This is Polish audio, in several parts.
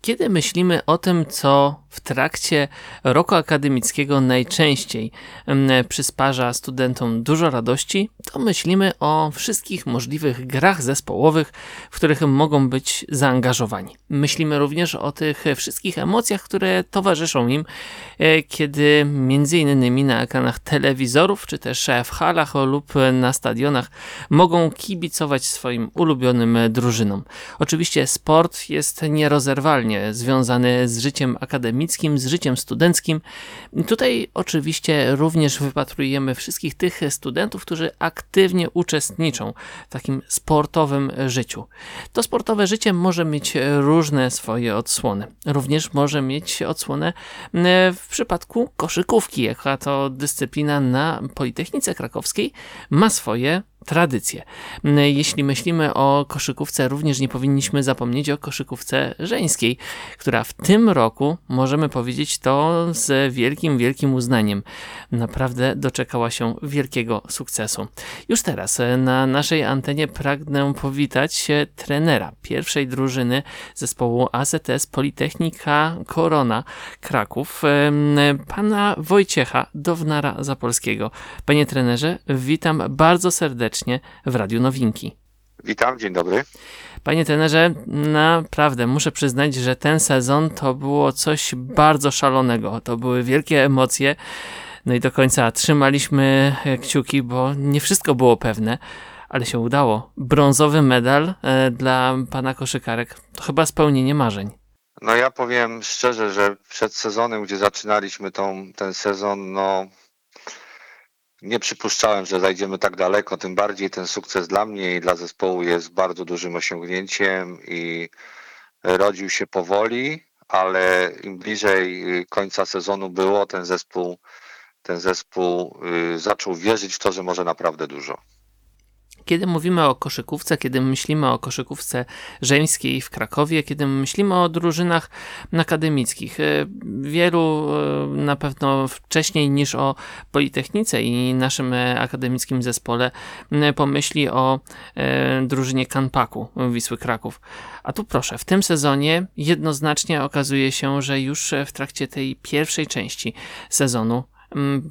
Kiedy myślimy o tym, co w trakcie roku akademickiego najczęściej przysparza studentom dużo radości, to myślimy o wszystkich możliwych grach zespołowych, w których mogą być zaangażowani. Myślimy również o tych wszystkich emocjach, które towarzyszą im, e, kiedy między innymi na ekranach telewizorów, czy też w halach lub na stadionach mogą kibicować swoim ulubionym drużynom. Oczywiście sport jest nierozerwalnie związany z życiem akademickim, z życiem studenckim. Tutaj oczywiście również wypatrujemy wszystkich tych studentów, którzy aktywnie uczestniczą w takim sportowym życiu. To sportowe życie może mieć różne swoje odsłony. Również może mieć odsłonę w przypadku koszykówki, jaka to dyscyplina na Politechnice Krakowskiej ma swoje tradycje. Jeśli myślimy o koszykówce, również nie powinniśmy zapomnieć o koszykówce żeńskiej, która w tym roku, możemy powiedzieć to z wielkim, wielkim uznaniem, naprawdę doczekała się wielkiego sukcesu. Już teraz na naszej antenie pragnę powitać trenera pierwszej drużyny zespołu AZS Politechnika Korona Kraków, pana Wojciecha Downara Zapolskiego. Panie trenerze, witam bardzo serdecznie serdecznie w Radiu Nowinki. Witam, dzień dobry. Panie trenerze, naprawdę muszę przyznać, że ten sezon to było coś bardzo szalonego. To były wielkie emocje. No i do końca trzymaliśmy kciuki, bo nie wszystko było pewne, ale się udało. Brązowy medal e, dla pana koszykarek to chyba spełnienie marzeń. No ja powiem szczerze, że przed sezonem, gdzie zaczynaliśmy tą, ten sezon, no nie przypuszczałem, że zajdziemy tak daleko, tym bardziej ten sukces dla mnie i dla zespołu jest bardzo dużym osiągnięciem i rodził się powoli, ale im bliżej końca sezonu było, ten zespół, ten zespół y, zaczął wierzyć w to, że może naprawdę dużo. Kiedy mówimy o koszykówce, kiedy myślimy o koszykówce żeńskiej w Krakowie, kiedy myślimy o drużynach akademickich, e, wielu e, na pewno wcześniej niż o Politechnice i naszym e, akademickim zespole pomyśli o drużynie Kanpaku Wisły Kraków. A tu proszę, w tym sezonie jednoznacznie okazuje się, że już w trakcie tej pierwszej części sezonu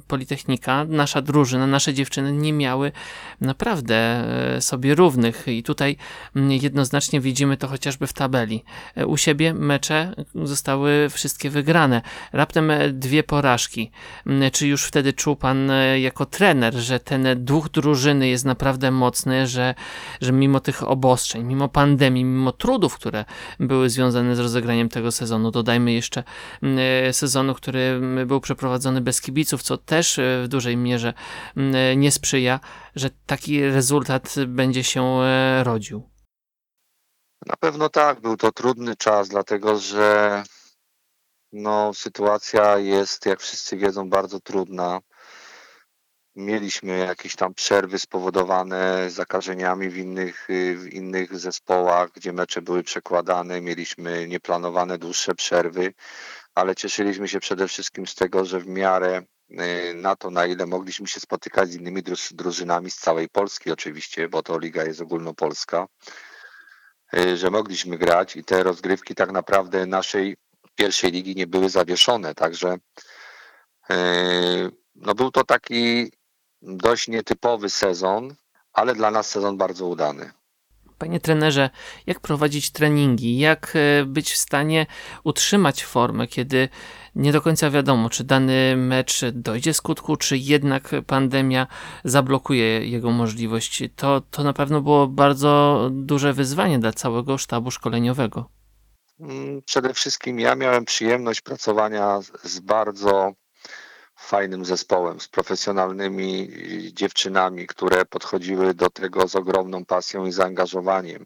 Politechnika, nasza drużyna, nasze dziewczyny nie miały naprawdę e, sobie równych i tutaj mm, jednoznacznie widzimy to chociażby w tabeli. E, u siebie mecze zostały wszystkie wygrane. Raptem e, dwie porażki. Mm, czy już wtedy czuł pan jako trener, że ten duch drużyny jest naprawdę mocny, że, że mimo tych obostrzeń, mimo pandemii, mimo trudów, które były związane z rozegraniem tego sezonu, dodajmy jeszcze sezonu, który był przeprowadzony bez kibiców, kibiców, co też e, w dużej mierze e, nie sprzyja, że taki rezultat będzie się e, rodził. Na pewno tak, był to trudny czas, dlatego że no, sytuacja jest, jak wszyscy wiedzą, bardzo trudna. Mieliśmy jakieś tam przerwy spowodowane zakażeniami w innych, w innych zespołach, gdzie mecze były przekładane. Mieliśmy nieplanowane dłuższe przerwy, ale cieszyliśmy się przede wszystkim z tego, że w miarę Y, na to, na ile mogliśmy się spotykać z innymi drużynami z całej Polski oczywiście, bo to liga jest ogólnopolska, y, że mogliśmy grać i te rozgrywki tak naprawdę naszej pierwszej ligi nie były zawieszone, także y, no był to taki dość nietypowy sezon, ale dla nas sezon bardzo udany. Panie trenerze, jak prowadzić treningi? Jak e, być w stanie utrzymać formę, kiedy nie do końca wiadomo, czy dany mecz dojdzie skutku, czy jednak pandemia zablokuje jego możliwość? To, to na pewno było bardzo duże wyzwanie dla całego sztabu szkoleniowego. Mm, przede wszystkim ja miałem przyjemność pracowania z bardzo fajnym zespołem, z profesjonalnymi dziewczynami, które podchodziły do tego z ogromną pasją i zaangażowaniem,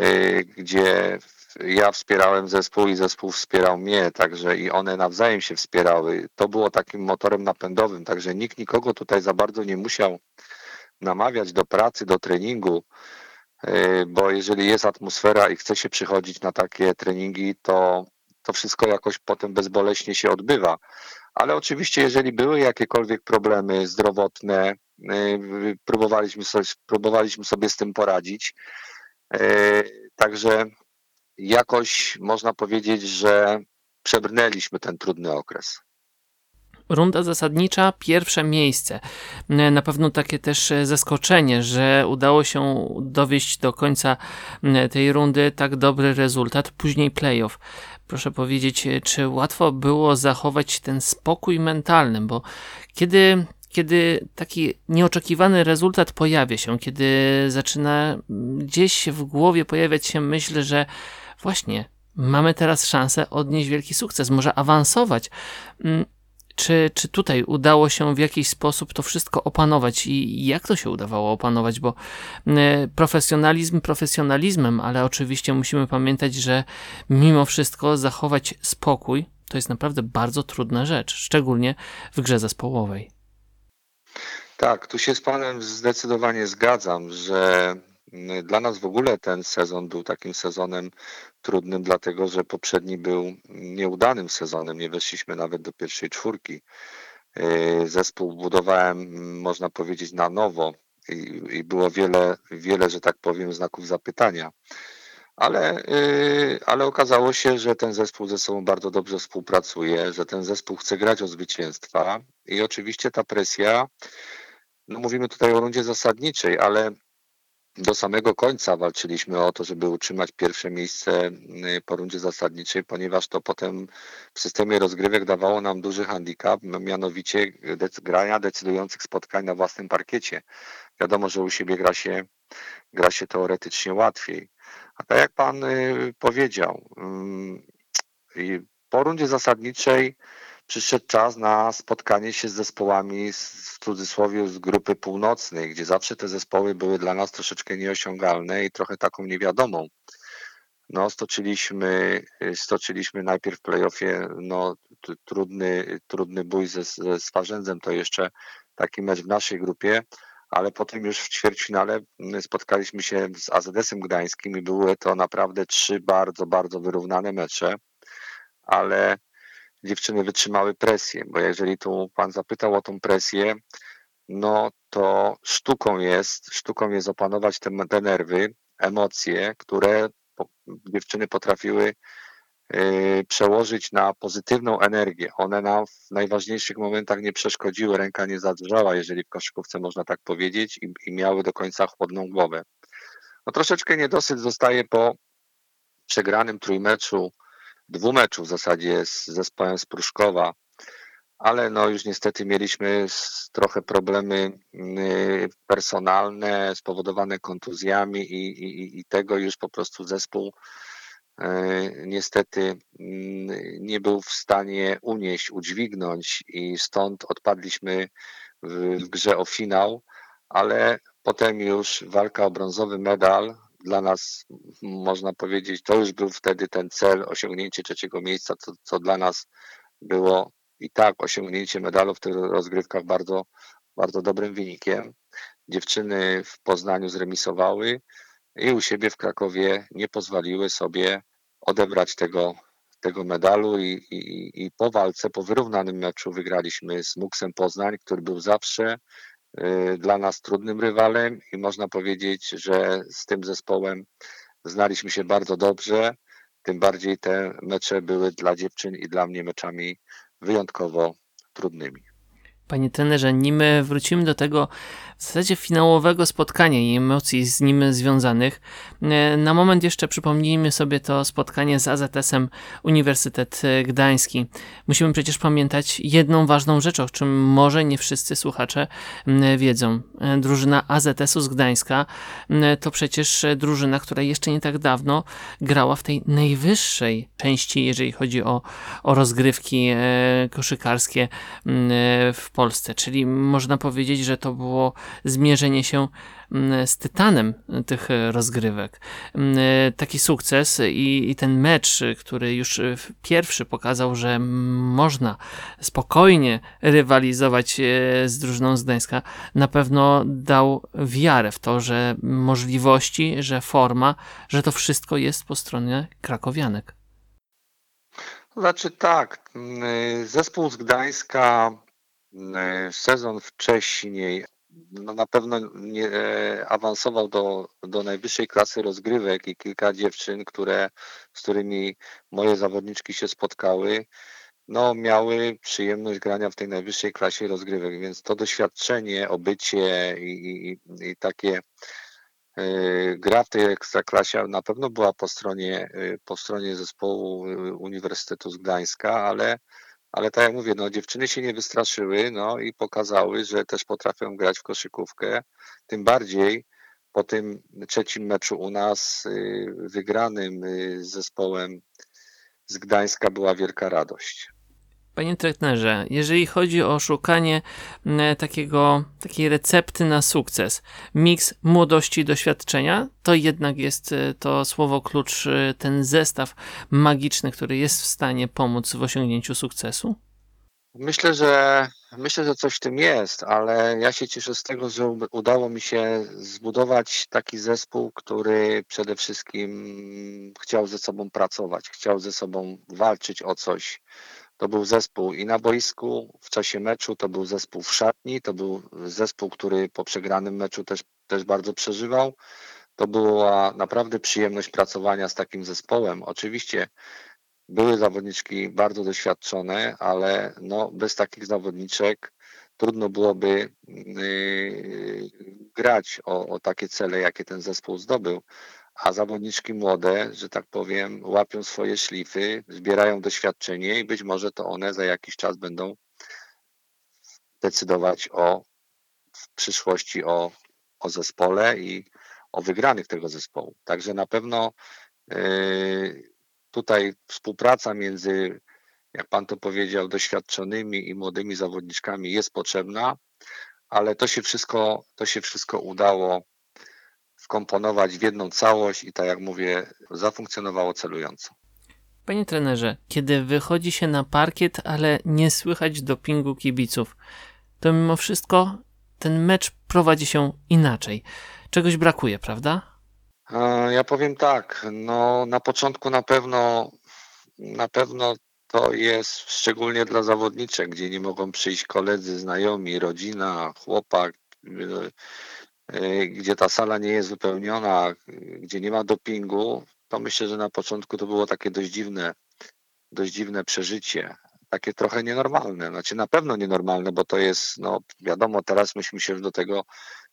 y, gdzie ja wspierałem zespół i zespół wspierał mnie, także i one nawzajem się wspierały. To było takim motorem napędowym, także nikt nikogo tutaj za bardzo nie musiał namawiać do pracy, do treningu, y, bo jeżeli jest atmosfera i chce się przychodzić na takie treningi, to to wszystko jakoś potem bezboleśnie się odbywa. Ale oczywiście, jeżeli były jakiekolwiek problemy zdrowotne, y, próbowaliśmy sobie, próbowaliśmy sobie z tym poradzić. Y, także jakoś można powiedzieć, że przebrnęliśmy ten trudny okres. Runda zasadnicza, pierwsze miejsce. Na pewno takie też zaskoczenie, że udało się dowieść do końca tej rundy tak dobry rezultat, później playoff. Proszę powiedzieć, czy łatwo było zachować ten spokój mentalny, bo kiedy kiedy taki nieoczekiwany rezultat pojawia się, kiedy zaczyna gdzieś w głowie pojawiać się myśl, że właśnie mamy teraz szansę odnieść wielki sukces, może awansować. Czy, czy tutaj udało się w jakiś sposób to wszystko opanować i jak to się udawało opanować? Bo mm, profesjonalizm profesjonalizmem, ale oczywiście musimy pamiętać, że mimo wszystko zachować spokój to jest naprawdę bardzo trudna rzecz, szczególnie w grze zespołowej. Tak, tu się z Panem zdecydowanie zgadzam, że dla nas w ogóle ten sezon był takim sezonem trudnym, dlatego że poprzedni był nieudanym sezonem. Nie weszliśmy nawet do pierwszej czwórki. Yy, zespół budowałem, mm, można powiedzieć, na nowo i, i było wiele, wiele, że tak powiem, znaków zapytania. Ale, yy, ale okazało się, że ten zespół ze sobą bardzo dobrze współpracuje, że ten zespół chce grać o zwycięstwa i oczywiście ta presja no mówimy tutaj o rundzie zasadniczej, ale do samego końca walczyliśmy o to, żeby utrzymać pierwsze miejsce y, po rundzie zasadniczej, ponieważ to potem w systemie rozgrywek dawało nam duży handicap, mianowicie grania decydujących spotkań na własnym parkiecie. Wiadomo, że u siebie gra się, gra się teoretycznie łatwiej. A tak jak pan y, powiedział, po rundzie zasadniczej przyszedł czas na spotkanie się z zespołami w cudzysłowie z grupy północnej, gdzie zawsze te zespoły były dla nas troszeczkę nieosiągalne i trochę taką niewiadomą. No, stoczyliśmy, stoczyliśmy najpierw w playoffie no, trudny, trudny bój ze, ze Swarzędzem, to jeszcze taki mecz w naszej grupie, ale potem już w ćwierćfinale spotkaliśmy się z AZS-em Gdańskim i były to naprawdę trzy bardzo, bardzo wyrównane mecze, ale dziewczyny wytrzymały presję, bo jeżeli tu pan zapytał o tą presję, no to sztuką jest, sztuką jest opanować te, te nerwy, emocje, które po, dziewczyny potrafiły yy, przełożyć na pozytywną energię. One nam w najważniejszych momentach nie przeszkodziły, ręka nie zadrżała, jeżeli w koszykówce można tak powiedzieć, i, i miały do końca chłodną głowę. No troszeczkę niedosyt zostaje po przegranym trójmeczu dwumeczu w zasadzie z zespołem z Pruszkowa, ale no już niestety mieliśmy trochę problemy y, personalne spowodowane kontuzjami i, i, i tego już po prostu zespół y, niestety y, nie był w stanie unieść, udźwignąć i stąd odpadliśmy w, w grze o finał, ale potem już walka o brązowy medal dla nas, można powiedzieć, to już był wtedy ten cel, osiągnięcie trzeciego miejsca, co, co dla nas było i tak osiągnięcie medalu w tych rozgrywkach bardzo, bardzo dobrym wynikiem. Dziewczyny w Poznaniu zremisowały i u siebie w Krakowie nie pozwoliły sobie odebrać tego, tego medalu i, i, i po walce, po wyrównanym meczu wygraliśmy z Muksem Poznań, który był zawsze dla nas trudnym rywalem i można powiedzieć, że z tym zespołem znaliśmy się bardzo dobrze. Tym bardziej te mecze były dla dziewczyn i dla mnie meczami wyjątkowo trudnymi. Panie trenerze, nim wrócimy do tego w zasadzie finałowego spotkania i emocji z nim związanych, e, na moment jeszcze przypomnijmy sobie to spotkanie z AZS-em Uniwersytet Gdański. Musimy przecież pamiętać jedną ważną rzecz, o czym może nie wszyscy słuchacze wiedzą. E, drużyna AZS-u z Gdańska to przecież drużyna, która jeszcze nie tak dawno grała w tej najwyższej części, jeżeli chodzi o, o rozgrywki e, koszykarskie w Polsce, czyli można powiedzieć, że to było zmierzenie się mm, z tytanem tych rozgrywek. Mm, taki sukces i, i ten mecz, który już pierwszy pokazał, że można spokojnie rywalizować e, z drużyną z Gdańska, na pewno dał wiarę w to, że możliwości, że forma, że to wszystko jest po stronie krakowianek. Znaczy tak, mm, zespół z Gdańska E, sezon wcześniej no na pewno nie e, awansował do, do najwyższej klasy rozgrywek i kilka dziewczyn, które, z którymi moje zawodniczki się spotkały, no miały przyjemność grania w tej najwyższej klasie rozgrywek, więc to doświadczenie, obycie i, i, i takie y, gra w tej ekstraklasie na pewno była po stronie, po stronie zespołu Uniwersytetu z Gdańska, ale ale tak jak mówię, no, dziewczyny się nie wystraszyły no, i pokazały, że też potrafią grać w koszykówkę. Tym bardziej po tym trzecim meczu u nas, y, wygranym y, zespołem z Gdańska, była wielka radość. Panie trenerze, jeżeli chodzi o szukanie takiego, takiej recepty na sukces, miks młodości i doświadczenia, to jednak jest e, to słowo klucz, e, ten zestaw magiczny, który jest w stanie pomóc w osiągnięciu sukcesu? Myślę, że myślę, że coś w tym jest, ale ja się cieszę z tego, że udało mi się zbudować taki zespół, który przede wszystkim chciał ze sobą pracować, chciał ze sobą walczyć o coś, to był zespół i na boisku w czasie meczu, to był zespół w szatni, to był zespół, który po przegranym meczu też, też bardzo przeżywał. To była naprawdę przyjemność pracowania z takim zespołem. Oczywiście były zawodniczki bardzo doświadczone, ale no, bez takich zawodniczek trudno byłoby yy, grać o, o takie cele, jakie ten zespół zdobył a zawodniczki młode, że tak powiem, łapią swoje szlify, zbierają doświadczenie i być może to one za jakiś czas będą decydować o w przyszłości o, o zespole i o wygranych tego zespołu. Także na pewno yy, tutaj współpraca między, jak pan to powiedział, doświadczonymi i młodymi zawodniczkami jest potrzebna, ale to się wszystko, to się wszystko udało wkomponować w jedną całość i tak jak mówię, zafunkcjonowało celująco. Panie trenerze, kiedy wychodzi się na parkiet, ale nie słychać dopingu kibiców, to mimo wszystko ten mecz prowadzi się inaczej. Czegoś brakuje, prawda? Ja powiem tak, no na początku na pewno na pewno to jest szczególnie dla zawodniczek, gdzie nie mogą przyjść koledzy, znajomi, rodzina, chłopak, E, gdzie ta sala nie jest wypełniona, gdzie nie ma dopingu, to myślę, że na początku to było takie dość dziwne, dość dziwne przeżycie. Takie trochę nienormalne. Znaczy na pewno nienormalne, bo to jest, no wiadomo, teraz myśmy się już do tego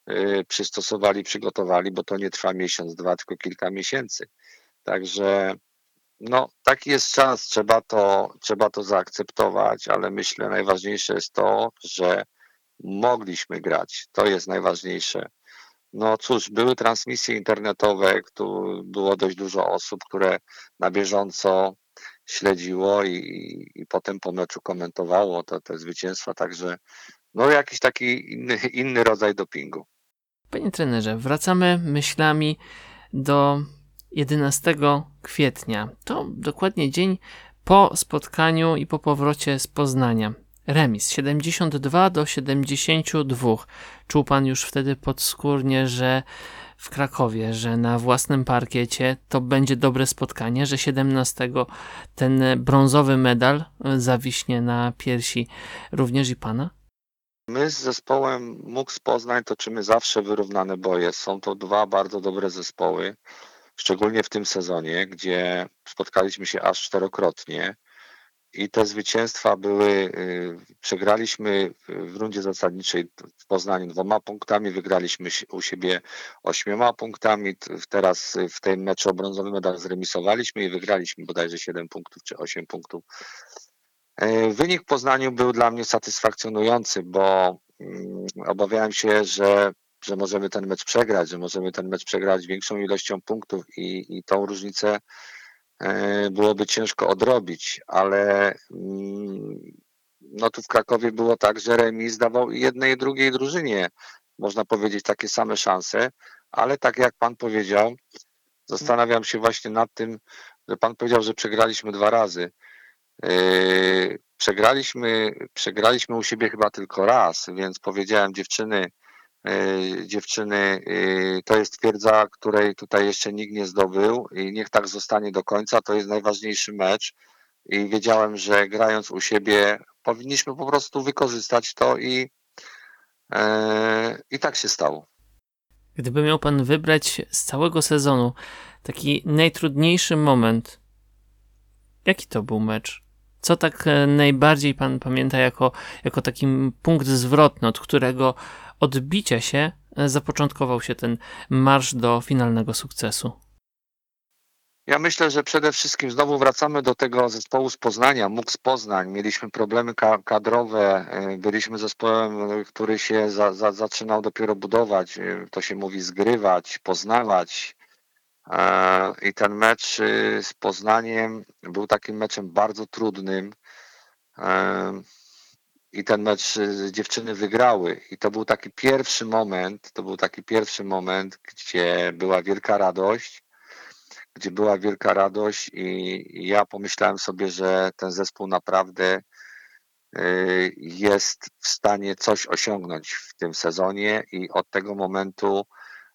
y, przystosowali, przygotowali, bo to nie trwa miesiąc, dwa, tylko kilka miesięcy. Także no, taki jest czas, trzeba to, trzeba to zaakceptować, ale myślę najważniejsze jest to, że mogliśmy grać. To jest najważniejsze. No cóż, były transmisje internetowe, tu było dość dużo osób, które na bieżąco śledziło i, i potem po meczu komentowało te, te zwycięstwa, także no jakiś taki inny, inny rodzaj dopingu. Panie trenerze, wracamy myślami do 11 kwietnia. To dokładnie dzień po spotkaniu i po powrocie z Poznania. Remis 72 do 72. Czuł pan już wtedy podskórnie, że w Krakowie, że na własnym parkiecie to będzie dobre spotkanie, że 17 ten brązowy medal zawiśnie na piersi również i pana? My z zespołem MUX Poznań toczymy zawsze wyrównane boje. Są to dwa bardzo dobre zespoły, szczególnie w tym sezonie, gdzie spotkaliśmy się aż czterokrotnie i te zwycięstwa były, y, przegraliśmy w rundzie zasadniczej w Poznaniu dwoma punktami, wygraliśmy u siebie ośmioma punktami, teraz w tym meczu o brązowy medal zremisowaliśmy i wygraliśmy bodajże 7 punktów czy 8 punktów. E, wynik w Poznaniu był dla mnie satysfakcjonujący, bo mm, obawiałem się, że że możemy ten mecz przegrać, że możemy ten mecz przegrać większą ilością punktów i, i tą różnicę byłoby ciężko odrobić, ale mm, no tu w Krakowie było tak, że remis dawał jednej i drugiej drużynie, można powiedzieć, takie same szanse, ale tak jak pan powiedział, zastanawiam się właśnie nad tym, że pan powiedział, że przegraliśmy dwa razy. E, przegraliśmy, przegraliśmy u siebie chyba tylko raz, więc powiedziałem dziewczyny, E, dziewczyny, e, to jest twierdza, której tutaj jeszcze nikt nie zdobył i niech tak zostanie do końca. To jest najważniejszy mecz i wiedziałem, że grając u siebie powinniśmy po prostu wykorzystać to i, E, I tak się stało. Gdyby miał pan wybrać z całego sezonu taki najtrudniejszy moment, jaki to był mecz? Co tak e, najbardziej pan pamięta jako, jako taki punkt zwrotny, od którego odbicia się e, zapoczątkował się ten marsz do finalnego sukcesu? Ja myślę, że przede wszystkim znowu wracamy do tego zespołu z Poznania, MUK z Poznań. Mieliśmy problemy kadrowe, e, byliśmy zespołem, który się za, za, zaczynał dopiero budować, to się mówi zgrywać, poznawać. I ten mecz z Poznaniem był takim meczem bardzo trudnym. I ten mecz y, dziewczyny wygrały. I to był taki pierwszy moment, to był taki pierwszy moment, gdzie była wielka radość, gdzie była wielka radość i ja pomyślałem sobie, że ten zespół naprawdę y, jest w stanie coś osiągnąć w tym sezonie i od tego momentu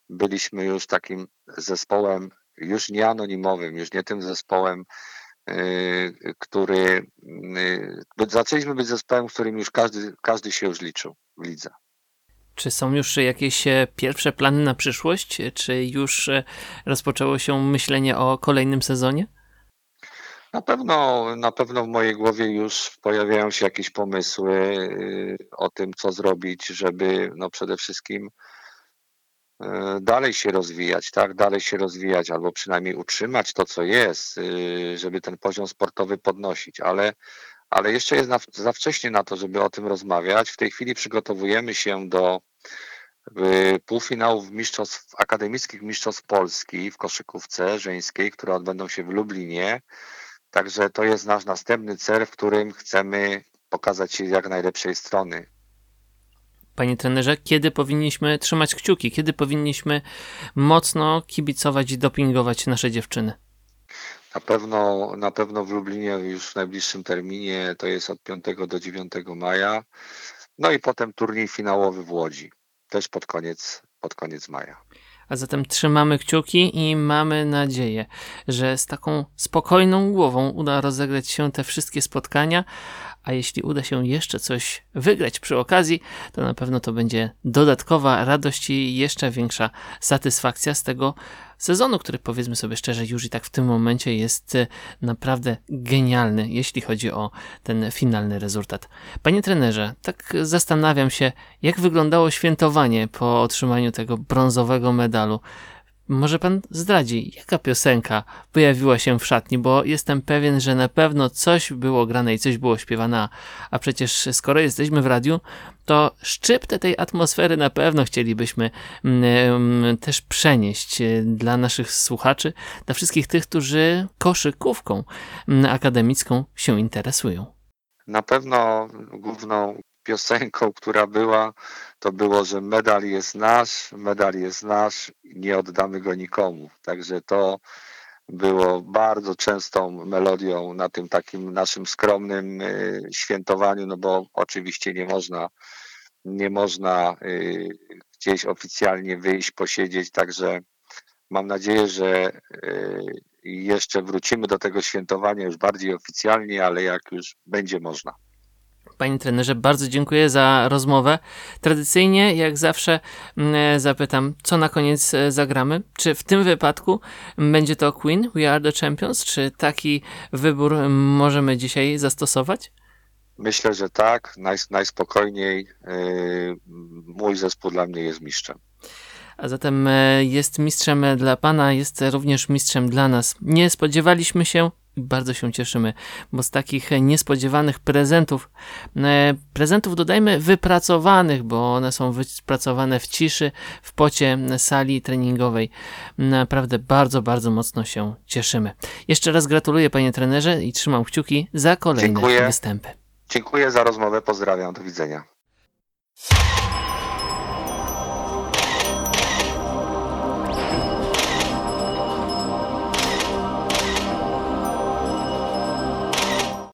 byliśmy już takim zespołem, już nie anonimowym, już nie tym zespołem, który yy, zaczęliśmy być zespołem, w którym już każdy, każdy się już liczył w lidze. Czy są już jakieś e, pierwsze plany na przyszłość? Czy już e, rozpoczęło się myślenie o kolejnym sezonie? Na pewno, na pewno w mojej głowie już pojawiają się jakieś pomysły yy, o tym, co zrobić, żeby no przede wszystkim dalej się rozwijać, tak? Dalej się rozwijać, albo przynajmniej utrzymać to, co jest, y, żeby ten poziom sportowy podnosić, ale, ale jeszcze jest na, za wcześnie na to, żeby o tym rozmawiać. W tej chwili przygotowujemy się do y, półfinałów mistrzostw, akademickich mistrzostw Polski w koszykówce żeńskiej, które odbędą się w Lublinie. Także to jest nasz następny cel, w którym chcemy pokazać się z jak najlepszej strony. Panie trenerze, kiedy powinniśmy trzymać kciuki, kiedy powinniśmy mocno kibicować i dopingować nasze dziewczyny? Na pewno, na pewno w Lublinie już w najbliższym terminie, to jest od 5 do 9 maja. No i potem turniej finałowy w Łodzi, też pod koniec, pod koniec maja. A zatem trzymamy kciuki i mamy nadzieję, że z taką spokojną głową uda rozegrać się te wszystkie spotkania, a jeśli uda się jeszcze coś wygrać przy okazji, to na pewno to będzie dodatkowa radość i jeszcze większa satysfakcja z tego sezonu, który powiedzmy sobie szczerze, już i tak w tym momencie jest e, naprawdę genialny, jeśli chodzi o ten finalny rezultat. Panie trenerze, tak zastanawiam się, jak wyglądało świętowanie po otrzymaniu tego brązowego medalu. Może pan zdradzi, jaka piosenka pojawiła się w szatni, bo jestem pewien, że na pewno coś było grane i coś było śpiewane, a przecież skoro jesteśmy w radiu, to szczyptę tej atmosfery na pewno chcielibyśmy mm, mm, też przenieść e, dla naszych słuchaczy, dla wszystkich tych, którzy koszykówką mm, akademicką się interesują. Na pewno główną piosenką, która była, to było, że medal jest nasz, medal jest nasz, nie oddamy go nikomu. Także to było bardzo częstą melodią na tym takim naszym skromnym y, świętowaniu, no bo oczywiście nie można, nie można y, gdzieś oficjalnie wyjść, posiedzieć, także mam nadzieję, że y, jeszcze wrócimy do tego świętowania już bardziej oficjalnie, ale jak już będzie można. Panie trenerze, bardzo dziękuję za rozmowę. Tradycyjnie, jak zawsze, mm, zapytam, co na koniec e, zagramy. Czy w tym wypadku będzie to Queen, We Are the Champions? Czy taki wybór możemy dzisiaj zastosować? Myślę, że tak. Naj, najspokojniej. Yy, mój zespół dla mnie jest mistrzem. A zatem e, jest mistrzem dla Pana, jest również mistrzem dla nas. Nie spodziewaliśmy się, bardzo się cieszymy, bo z takich niespodziewanych prezentów, e, prezentów dodajmy wypracowanych, bo one są wypracowane w ciszy, w pocie sali treningowej. Naprawdę bardzo, bardzo mocno się cieszymy. Jeszcze raz gratuluję panie trenerze i trzymam kciuki za kolejne Dziękuję. występy. Dziękuję za rozmowę, pozdrawiam, do widzenia.